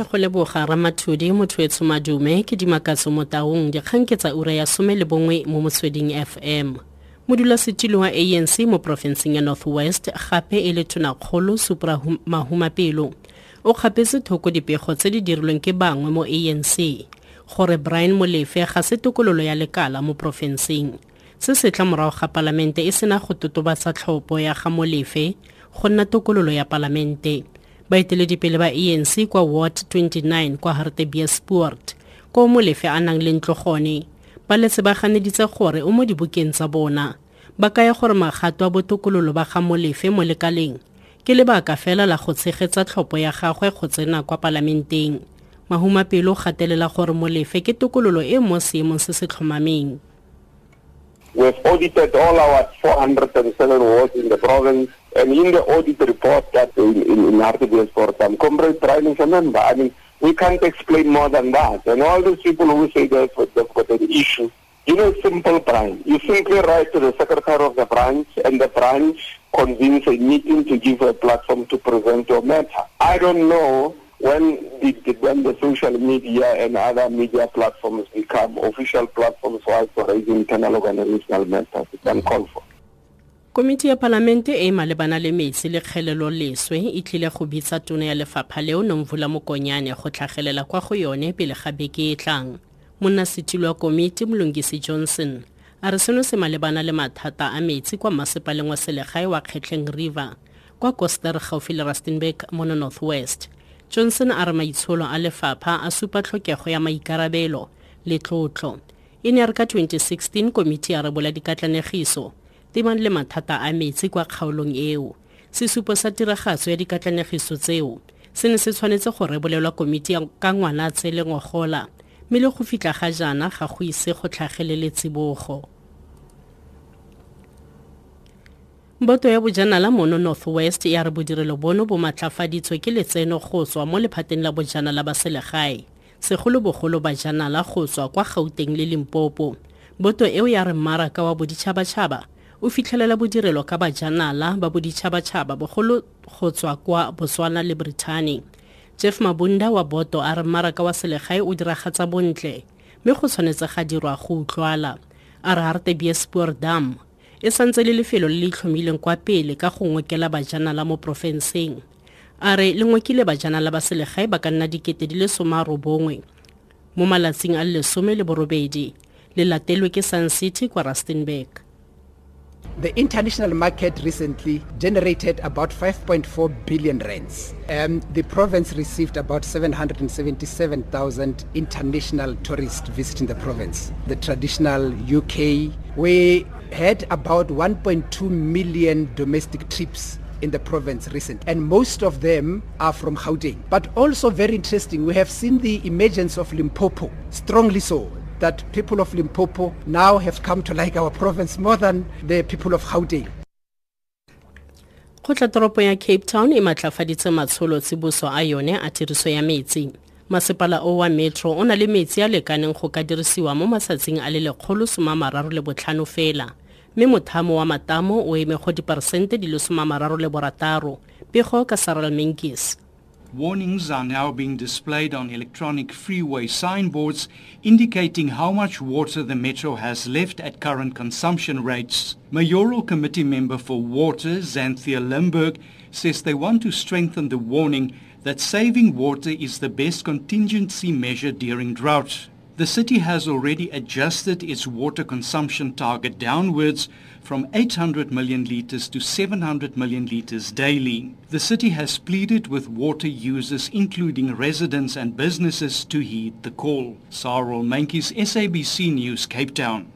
ke go leboga ramathodi motho etsho madume ke dimakatso mo taung dikgang ke tsa ura ya some le bongwe mo motsweding fm modulasetilo wa anc mo porofenseng ya north west gape e le tonakgolo supra mahumapelo o kgapetse thoko dipego tse di dirilweng ke bangwe mo anc gore brian molefe ga se tokololo ya lekala mo porofenseng. Se se tla morago ga palamente e sena go totobatsa tlhopho ya ga molefe go nna tokololo ya palamente baeteledipele ba anc kwa ward 29 kwa hartebeespoort ko molefe a nang le ntlo gone ba letse ba ganeditse gore o mo dibukeng tsa bona. Ba kaya gore magato a botokololo ba ga molefe mo lekaleng. Ke lebaka fela la go tshegetsa tlhopho ya gagwe go tsena kwa palamenteng. Mahumapelo gatelela gore molefe ke tokololo e mo seemong se se tlhomameng. We've audited all our 407 wards in the province, and in the audit report that in, in, in Hartbeespoort, um, Comrade Brian is. I mean, we can't explain more than that. And all those people who say they've, got an issue, you know, simple, Brian. You simply write to the secretary of the branch, and the branch convenes a meeting to give a platform to present your matter. I don't know when the, when the social media and other media platforms become official platforms for raising internal organizational matters, it's uncalled for. Komiti ya palamente e e malebana le metsi le kgelelo leswe e tlile go bitsa tono ya lefapha leo nomvula mokonyane go tlhagelela kwa go yone pele ga beke e tlang. Monnasetilo wa komiti molongisi johnson a re seno se malebana le mathata a metsi kwa masepaleng wa selegae wa kgetlheng river kwa koster gaufi le rustenburg mono north west johnson a re maitsholo a lefapha a supa tlhokego ya maikarabelo le tlotlo. E ne a re ka 2016 komiti ya rebola dikatlanegiso tebang le mathata a metsi kwa kgaolong eo. Sesupo sa tiragatso ya dikatlanegiso tseo se ne se tshwanetse go rebolelwa komiti ka ngwanatse le ngogola mme le go fitlha ga jaana ga go ise go tlhagelele tsibogo. Boto ya bojanala mono north west ya re bodirelo bono bo matlafaditswe ke letseno go tswa mo lephateng la bojanala ba selegae segolobogolo bajanala go tswa kwa gauteng le limpopo. Boto eo ya re mmaraka wa boditšhabatšhaba o fitlhelela bodirelo ka bajanala ba boditšhabatšhaba bogolo go tswa kwa botswana le brittany jeff mabunda wa boto a re mmaraka wa selegae o diragatsa bontle mme go tshwanetse ga dirwa go utlwala. A re hartebeespoor dam e santse le lefelo le le itlhomileng kwa pele ka go ngwekela bajanala mo porofenseng. A re le ngwekile bajanala ba selegae ba ka nna dikete di le somarobongwe. Mo malatsing a le lesome le borobedi le latelwe ke sun city kwa rustenburg The international market recently generated about 5.4 billion rands. Um, the province received about 777,000 international tourists visiting the province. The traditional UK, we had about 1.2 million domestic trips in the province recent and most of them are from Gauteng but also very interesting we have seen the emergence of Limpopo strongly so that people of Limpopo now have come to like our province more than the people of Gauteng. kgotlatoropo ya cape town e matlafaditse matsholo tsiboso a yone a tiriso ya metsi masepala o wa metro o na le metsi a lekaneng go ka dirisiwa mo matsatsing a le lekgolo somamararo le botlhano fela mme mothamo wa matamo o eme go diperesente di le somamararo le borataro pego ka saral menkis Warnings are now being displayed on electronic freeway signboards indicating how much water the metro has left at current consumption rates. Mayoral Committee member for Water, Xanthea Limberg, says they want to strengthen the warning that saving water is the best contingency measure during drought. The city has already adjusted its water consumption target downwards from 800 million litres to 700 million litres daily. The city has pleaded with water users, including residents and businesses, to heed the call. Sarul Mankis, SABC News, Cape Town.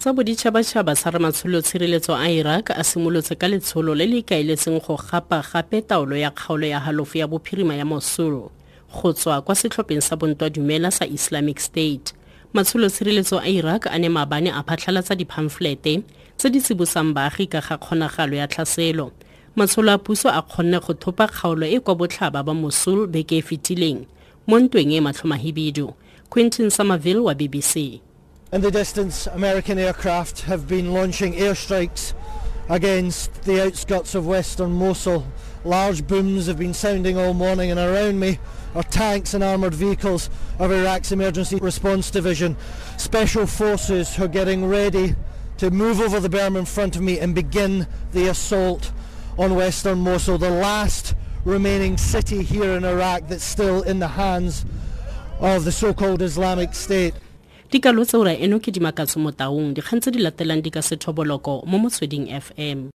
tsa boditšhabatšhaba sa re matsholo tshireletso a iraq a simolotse ka letsholo le le ikaeletseng go gapa gape taolo ya kgaolo ya halofo ya bophirima ya mosul go tswa kwa setlhopheng sa bontwa dumela sa islamic state. Matsholo tshireletso a iraq a ne maabane a phatlhalatsa diphamflete tse di tsibosang baagi ka ga kgonagalo ya tlhaselo. Matsholo a puso a kgonne go thopa kgaolo e kwa botlhaba ba mosul beke e fetileng. Mo ntweng e matlhomahibidu quentin somerville wa bbc In the distance, American aircraft have been launching airstrikes against the outskirts of western Mosul. Large booms have been sounding all morning and around me are tanks and armoured vehicles of Iraq's Emergency Response Division. Special forces who are getting ready to move over the berm in front of me and begin the assault on western Mosul, the last remaining city here in Iraq that's still in the hands of the so-called Islamic State. Dikalo tse ura eno ke di makatso mo taung dikgang tse di latelang di ka sethoboloko mo motsweding fm